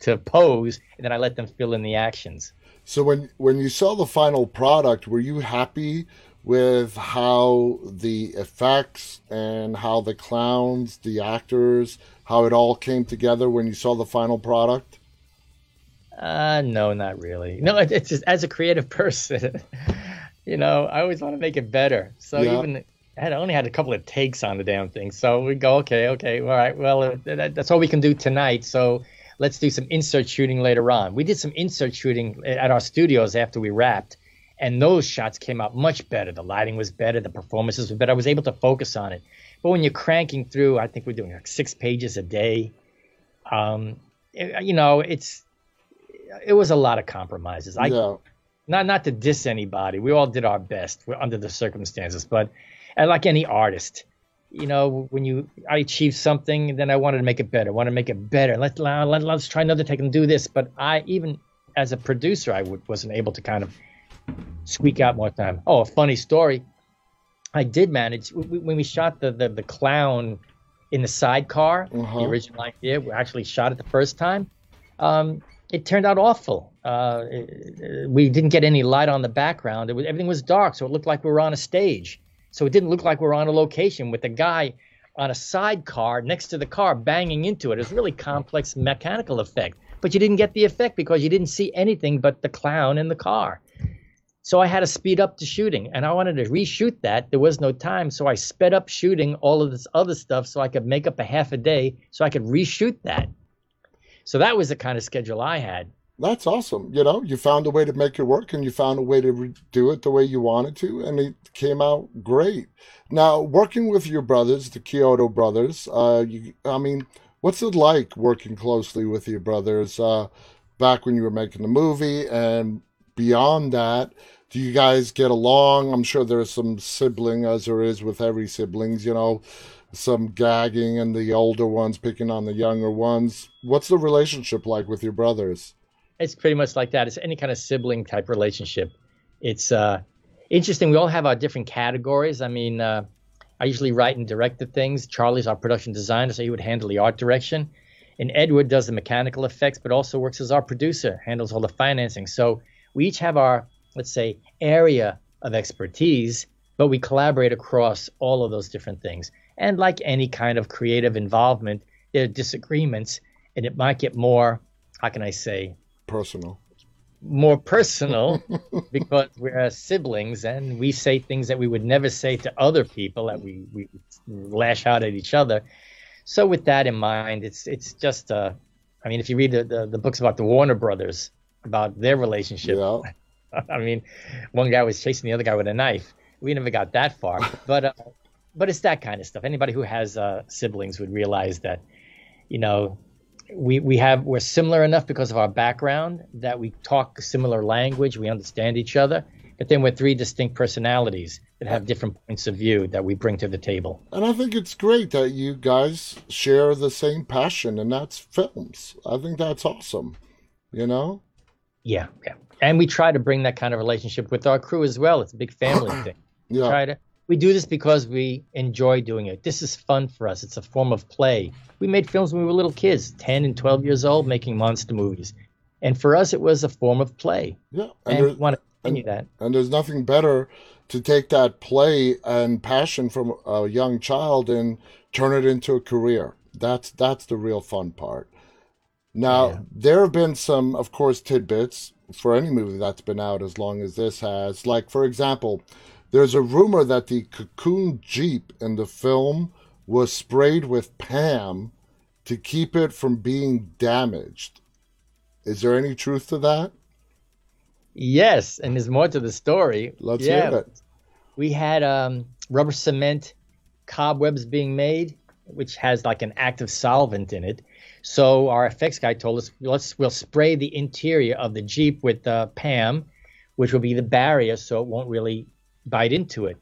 to pose, and then I let them fill in the actions. So when when you saw the final product, were you happy with how the effects and how the clowns, the actors, how it all came together when you saw the final product? Uh, no, not really. No, it, it's just as a creative person, you know, I always want to make it better. So Yeah. even I had only had a couple of takes on the damn thing. So we go, okay, okay, all right. Well, uh, that, that's all we can do tonight. So let's do some insert shooting later on. We did some insert shooting at our studios after we wrapped, and those shots came out much better. The lighting was better, the performances were better. I was able to focus on it. But when you're cranking through, I think we're doing like six pages a day. Um, it- you know, it's it was a lot of compromises. I yeah. not not to diss anybody. We all did our best under the circumstances, but and like any artist, you know, when you I achieved something, then I wanted to make it better. want to make it better. Let, let let's try another take and do this. But I even as a producer, I w- wasn't able to kind of squeak out more time. Oh, a funny story. I did manage when we shot the the, the clown in the sidecar. Uh-huh. The original idea, we actually shot it the first time. Um, it turned out awful. Uh, it- we didn't get any light on the background. Was, everything was dark, so it looked like we were on a stage. So it didn't look like we were on a location with the guy on a sidecar next to the car banging into it. It was a really complex mechanical effect, but you didn't get the effect because you didn't see anything but the clown in the car. So I had to speed up the shooting, and I wanted to reshoot that. There was no time, so I sped up shooting all of this other stuff so I could make up a half a day so I could reshoot that. So that was the kind of schedule I had. That's awesome. You know, you found a way to make it work and you found a way to re- do it the way you wanted to, and it came out great. Now, working with your brothers, the Chiodo brothers, uh, you, I mean, what's it like working closely with your brothers uh, back when you were making the movie and beyond that? Do you guys get along? I'm sure there's some sibling, as there is with every siblings, you know. Some gagging and the older ones picking on the younger ones. What's the relationship like with your brothers? It's pretty much like that. It's any kind of sibling type relationship. It's uh, interesting. We all have our different categories. I mean, uh, I usually write and direct the things. Charlie's our production designer, so he would handle the art direction. And Edward does the mechanical effects, but also works as our producer, handles all the financing. So we each have our, let's say, area of expertise, but we collaborate across all of those different things. And like any kind of creative involvement, there are disagreements, and it might get more, how can I say, personal. More personal because we're siblings and we say things that we would never say to other people that we, we lash out at each other. So with that in mind, it's it's just uh, I mean, if you read the, the, the books about the Warner Brothers about their relationship, yeah. I mean, one guy was chasing the other guy with a knife. We never got that far, but uh, but it's that kind of stuff. Anybody who has uh, siblings would realize that, you know, we we have we're similar enough because of our background that we talk similar language, we understand each other. But then we're three distinct personalities that have different points of view that we bring to the table. And I think it's great that you guys share the same passion, and that's films. I think that's awesome. You know? Yeah, yeah. And we try to bring that kind of relationship with our crew as well. It's a big family thing. Yeah. Try to we do this because we enjoy doing it. This is fun for us. It's a form of play. We made films when we were little kids, 10 and 12 years old, making monster movies. And for us, it was a form of play. Yeah. And, and we want to continue and, that. And there's nothing better to take that play and passion from a young child and turn it into a career. That's that's the real fun part. Now, yeah. there have been some, of course, tidbits for any movie that's been out as long as this has. Like, for example, there's a rumor that the cocoon Jeep in the film was sprayed with Pam to keep it from being damaged. Is there any truth to that? Yes, and there's more to the story. Let's yeah, hear it. We had um, rubber cement cobwebs being made, which has like an active solvent in it. So our effects guy told us, let's we'll spray the interior of the Jeep with uh, Pam, which will be the barrier, so it won't really bite into it.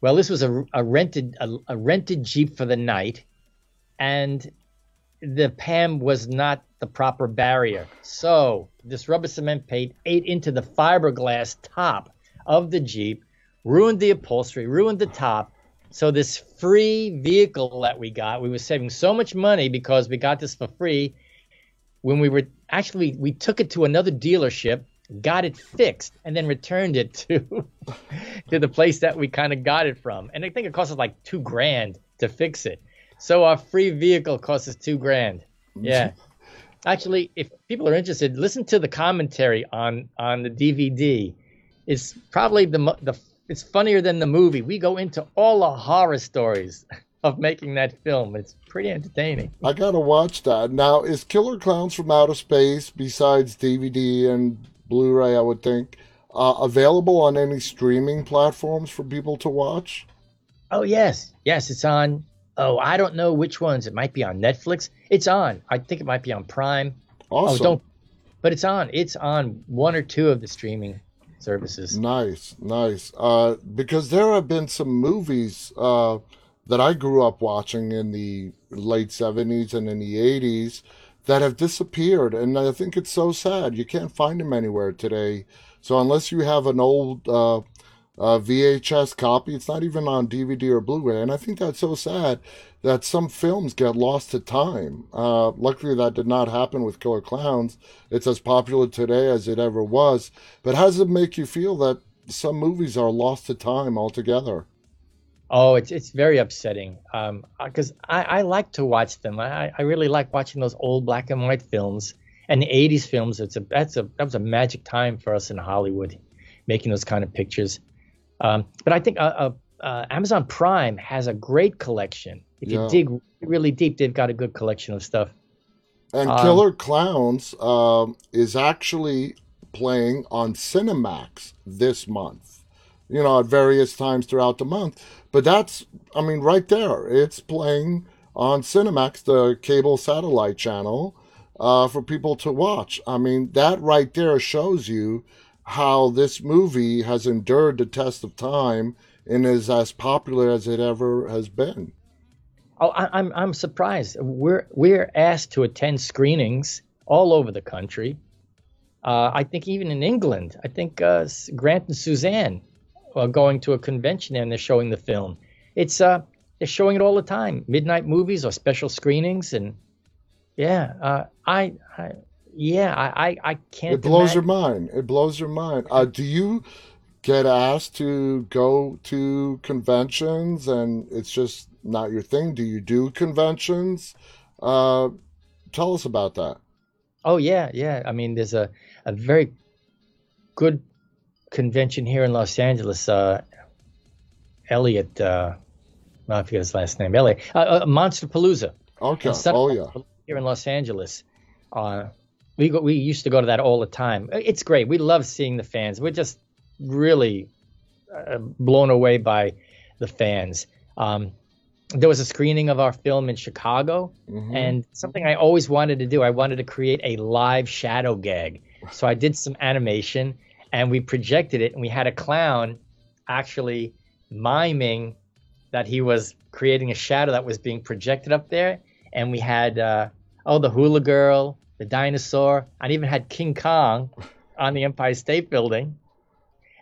Well, this was a, a rented a, a rented Jeep for the night, and the PAM was not the proper barrier. So this rubber cement paint ate into the fiberglass top of the Jeep, ruined the upholstery, ruined the top. So this free vehicle that we got, we were saving so much money because we got this for free. When we were actually, we took it to another dealership got it fixed, and then returned it to to the place that we kind of got it from. And I think it cost us like two grand to fix it. So our free vehicle cost us two grand. Mm-hmm. Yeah. Actually, if people are interested, listen to the commentary on on the DVD. It's probably the the it's funnier than the movie. We go into all the horror stories of making that film. It's pretty entertaining. I gotta watch that. Now, is Killer Clowns from Outer Space, besides DVD and Blu-ray, I would think. Uh, available on any streaming platforms for people to watch? Oh yes, yes, it's on. Oh, I don't know which ones. It might be on Netflix. It's on. I think it might be on Prime. Awesome. Oh, don't. But it's on. It's on one or two of the streaming services. Nice, nice. Uh, because there have been some movies uh, that I grew up watching in the late '70s and in the '80s that have disappeared. And I think it's so sad. You can't find them anywhere today. So unless you have an old uh, uh, VHS copy, it's not even on DVD or Blu-ray. And I think that's so sad that some films get lost to time. Uh, luckily, that did not happen with Killer Clowns. It's as popular today as it ever was. But how does it make you feel that some movies are lost to time altogether? Oh, it's it's very upsetting. Um, because uh, I, I like to watch them. I, I really like watching those old black and white films and the '80s films. It's a that's a that was a magic time for us in Hollywood, making those kind of pictures. Um, but I think uh, uh, uh, Amazon Prime has a great collection. If yeah. you dig really deep, they've got a good collection of stuff. And um, Killer Clowns um, is actually playing on Cinemax this month you know, at various times throughout the month. But that's, I mean, right there, it's playing on Cinemax, the cable satellite channel, uh, for people to watch. I mean, that right there shows you how this movie has endured the test of time and is as popular as it ever has been. Oh, I, I'm I'm surprised. We're we're asked to attend screenings all over the country. Uh, I think even in England, I think uh, Grant and Suzanne are going to a convention and they're showing the film. It's uh, they're showing it all the time, midnight movies or special screenings, and yeah, uh, I, I yeah, I, I, I can't. It blows imagine. your mind. It blows your mind. Uh, do you get asked to go to conventions and it's just not your thing? Do you do conventions? Uh, tell us about that. Oh yeah, yeah. I mean, there's a a very good convention here in Los Angeles. Uh, Elliot, uh, I forget his last name. Elliot, uh, uh, Monsterpalooza. Okay. Oh yeah. here in Los Angeles. Uh, we go, we used to go to that all the time. It's great. We love seeing the fans. We're just really uh, blown away by the fans. Um, there was a screening of our film in Chicago, Mhm. and something I always wanted to do. I wanted to create a live shadow gag. So I did some animation, and we projected it, and we had a clown actually miming that he was creating a shadow that was being projected up there, and we had uh, oh the hula girl, the dinosaur, and even had King Kong on the Empire State Building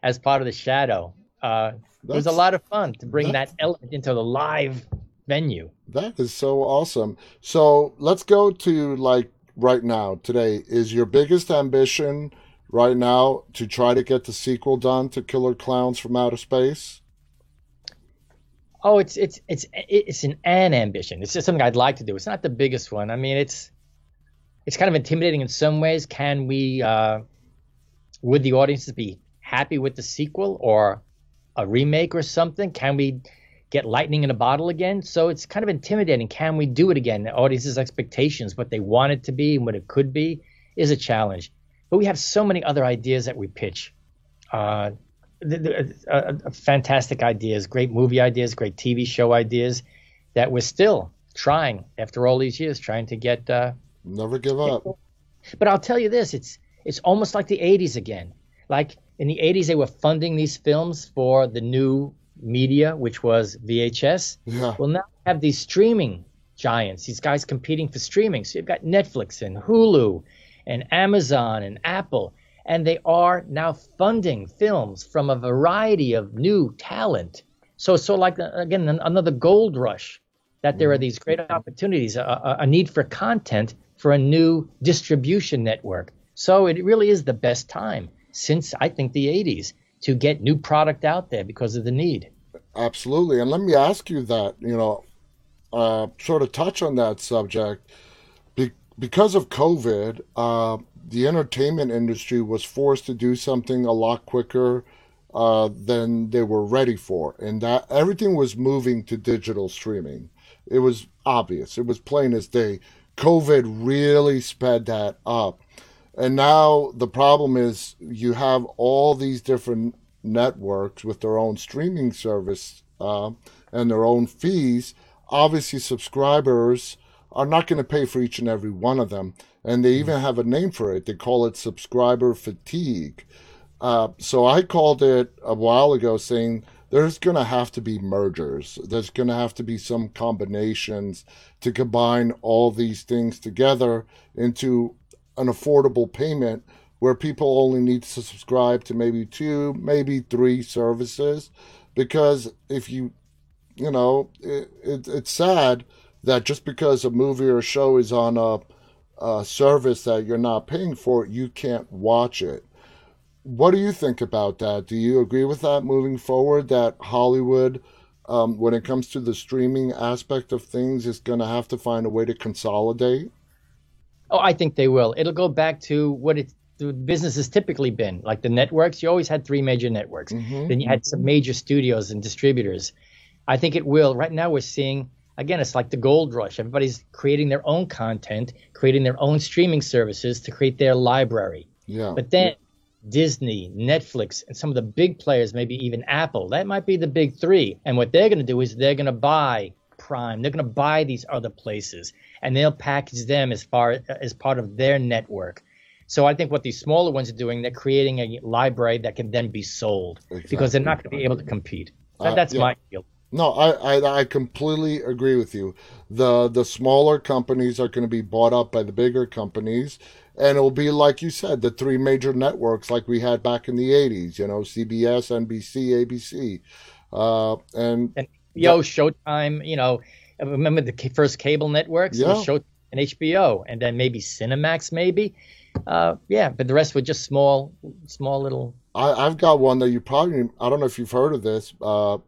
as part of the shadow. Uh, it was a lot of fun to bring that element into the live venue. That is so awesome. So let's go to like right now, today. Is your biggest ambition right now to try to get the sequel done to Killer Clowns from Outer Space? Oh, it's it's it's it's an an ambition. It's just something I'd like to do. It's not the biggest one. I mean, it's it's kind of intimidating in some ways. Can we uh, would the audiences be happy with the sequel or a remake or something? Can we get lightning in a bottle again? So it's kind of intimidating. Can we do it again? The audience's expectations, what they want it to be and what it could be, is a challenge. But we have so many other ideas that we pitch. Uh, th- th- uh, uh, fantastic ideas, great movie ideas, great TV show ideas that we're still trying after all these years, trying to get. Uh, Never give up. but I'll tell you this: it's it's almost like the '80s again. Like in the '80s, they were funding these films for the new media, which was VHS. Yeah. Well, now we have these streaming giants, these guys competing for streaming. So you've got Netflix and Hulu and Amazon and Apple, and they are now funding films from a variety of new talent. So, so like uh, again, another gold rush. That there are these great opportunities, a, a, a need for content for a new distribution network. So it really is the best time since I think the 80s to get new product out there because of the need. Absolutely. And let me ask you that, you know, uh, sort of touch on that subject. Be- because of COVID, uh, the entertainment industry was forced to do something a lot quicker uh, than they were ready for. And that everything was moving to digital streaming. It was obvious, it was plain as day. COVID really sped that up. And now the problem is you have all these different networks with their own streaming service uh, and their own fees. Obviously, subscribers are not going to pay for each and every one of them. And they even have a name for it. They call it subscriber fatigue. Uh, so I called it a while ago saying there's going to have to be mergers. There's going to have to be some combinations to combine all these things together into an affordable payment where people only need to subscribe to maybe two, maybe three services. Because if you, you know, it, it, it's sad that just because a movie or a show is on a, a service that you're not paying for, you can't watch it. What do you think about that? Do you agree with that moving forward? That Hollywood, um, when it comes to the streaming aspect of things, is going to have to find a way to consolidate? Oh, I think they will. It'll go back to what it the business has typically been. Like the networks, you always had three major networks. Mhm. Then you had some major studios and distributors. I think it will. Right now, we're seeing again, it's like the gold rush. Everybody's creating their own content, creating their own streaming services to create their library. Yeah. But then Disney, Netflix, and some of the big players, maybe even Apple, that might be the big three. And what they're going to do is they're going to buy Prime. They're going to buy these other places, and they'll package them as far as part of their network. So I think what these smaller ones are doing, they're creating a library that can then be sold because they're not going to be able to compete. That, Uh, that's yeah. my feel. No, I, I I completely agree with you. The the smaller companies are going to be bought up by the bigger companies, and it'll be like you said, the three major networks like we had back in the '80s. You know, CBS, NBC, ABC, uh, and And HBO, Showtime, you know, remember the first cable networks? Yeah. Showtime and HBO, and then maybe Cinemax, maybe. Uh, yeah, but the rest were just small, small little. I, I've got one that you probably I don't know if you've heard of this. Uh,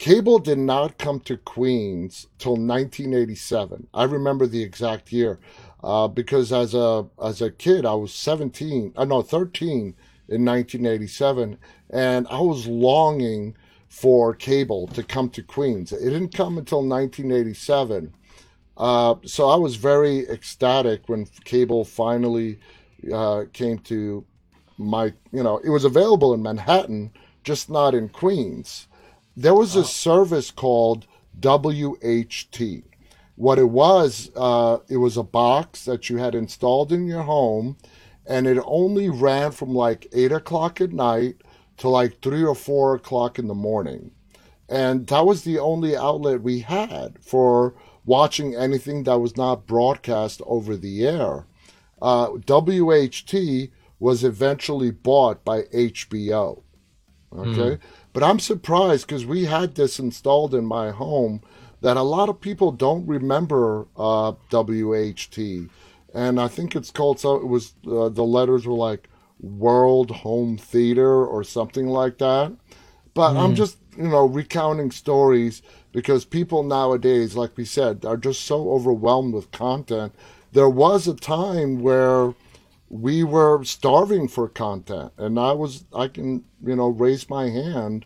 cable did not come to Queens till 1987. I remember the exact year uh, because as a as a kid I was 17. I no 13 in 1987, and I was longing for cable to come to Queens. It didn't come until 1987. Uh, so I was very ecstatic when cable finally uh, came to my, you know, it was available in Manhattan, just not in Queens. There was a service called WHT. What it was, uh, it was a box that you had installed in your home, and it only ran from like eight o'clock at night to like three or four o'clock in the morning. And that was the only outlet we had for watching anything that was not broadcast over the air. Uh, WHT was eventually bought by HBO. Okay. But I'm surprised because we had this installed in my home that a lot of people don't remember uh, WHT. And I think it's called so, it was, uh, the letters were like World Home Theater or something like that. But I'm just, you know, recounting stories because people nowadays, like we said, are just so overwhelmed with content. There was a time where we were starving for content, and I was, I can, you know, raise my hand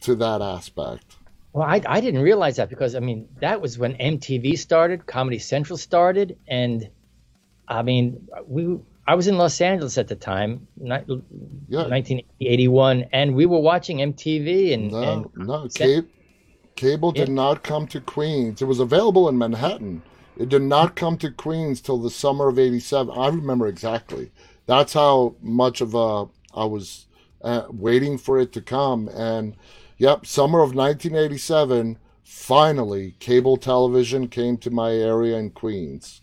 to that aspect. Well, I, I didn't realize that because I mean that was when MTV started, Comedy Central started, and I mean we I was in Los Angeles at the time, ni- Yeah. 1981, and we were watching MTV and, No, and no, cable, cable did Yeah. not come to Queens. It was available in Manhattan. It did not come to Queens till the summer of '87. I remember exactly. That's how much of a I was uh, waiting for it to come. And yep, summer of 1987. Finally, cable television came to my area in Queens.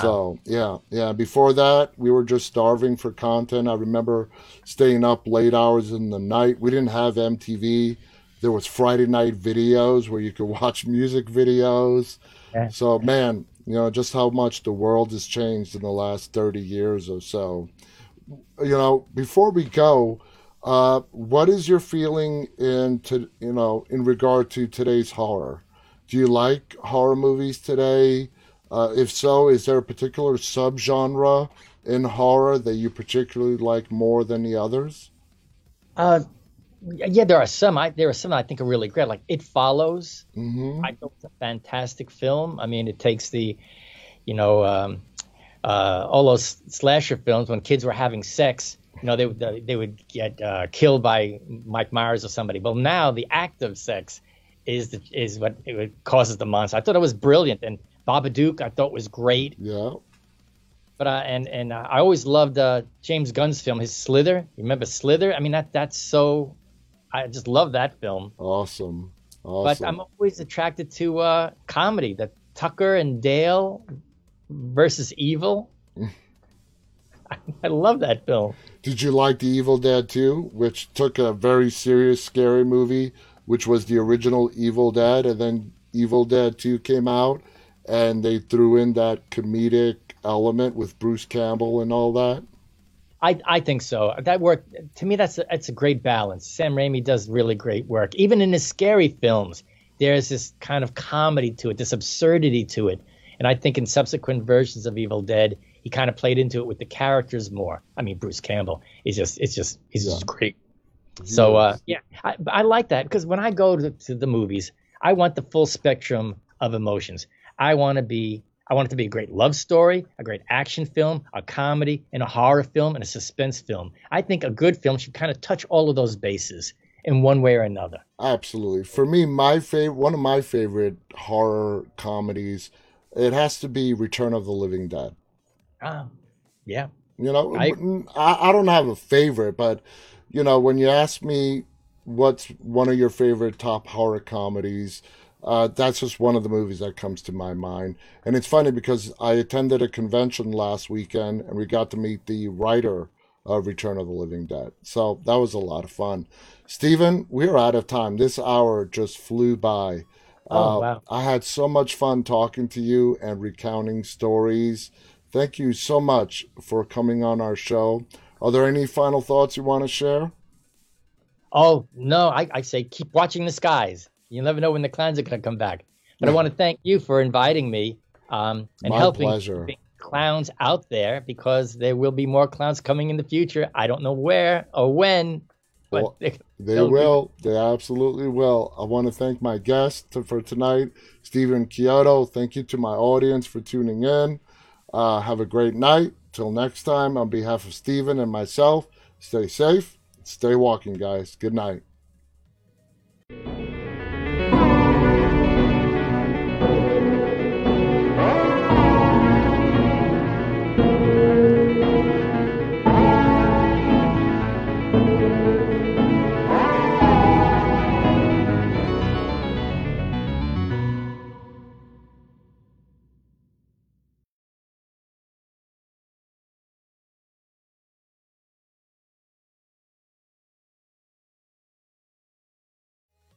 So yeah, yeah. Before that, we were just starving for content. I remember staying up late hours in the night. We didn't have MTV. There was Friday night videos where you could watch music videos. Yeah. So man, you know just how much the world has changed in the last thirty years or so. You know, before we go, uh, what is your feeling in to you know in regard to today's horror? Do you like horror movies today? Uh, if so, is there a particular subgenre in horror that you particularly like more than the others? uh, yeah, there are some. I there are some I think are really great. Like It Follows. hmm I thought it's a fantastic film. I mean, it takes the, you know, um, uh, all those slasher films when kids were having sex. You know, they would they would get uh, killed by Mike Myers or somebody. Well, now the act of sex is the, is what it causes the monster. I thought it was brilliant, and Babadook I thought was great. Yeah. But uh, and and uh, I always loved uh, James Gunn's film, his Slither. You remember Slither? I mean, that that's so. I just love that film. Awesome. But I'm always attracted to uh, comedy. The Tucker and Dale versus Evil. I love that film. Did you like The Evil Dead 2, which took a very serious, scary movie, which was the original Evil Dead, and then Evil Dead 2 came out, and they threw in that comedic element with Bruce Campbell and all that? I, I think so. That work to me. That's a, that's a great balance. Sam Raimi does really great work. Even in his scary films, there's this kind of comedy to it, this absurdity to it. And I think in subsequent versions of Evil Dead, he kind of played into it with the characters more. I mean, Bruce Campbell is just it's just he's just great. So uh, yeah, I, I like that because when I go to, to the movies, I want the full spectrum of emotions. I want to be, I want it to be a great love story, a great action film, a comedy, and a horror film, and a suspense film. I think a good film should kind of touch all of those bases in one way or another. Absolutely. For me, my favorite, one of my favorite horror comedies, it has to be Return of the Living Dead. Ah, yeah, You know, I- I, I don't have a favorite, but you know, when you ask me what's one of your favorite top horror comedies. Uh, that's just one of the movies that comes to my mind. And it's funny because I attended a convention last weekend and we got to meet the writer of Return of the Living Dead. So that was a lot of fun. Stephen, we're out of time. This hour just flew by. Oh, Uh, wow. I had so much fun talking to you and recounting stories. Thank you so much for coming on our show. Are there any final thoughts you want to share? Oh, no, I, I say keep watching the skies. You never know when the clowns are going to come back. But I want to thank you for inviting me um, and My helping pleasure. clowns out there because there will be more clowns coming in the future. I don't know where or when, but Well, They be- They absolutely will. I want to thank my guest to- for tonight, Stephen Chiodo. Thank you to my audience for tuning in. Uh, have a great night. Till next time, on behalf of Stephen and myself, stay safe, stay walking, guys. Good night.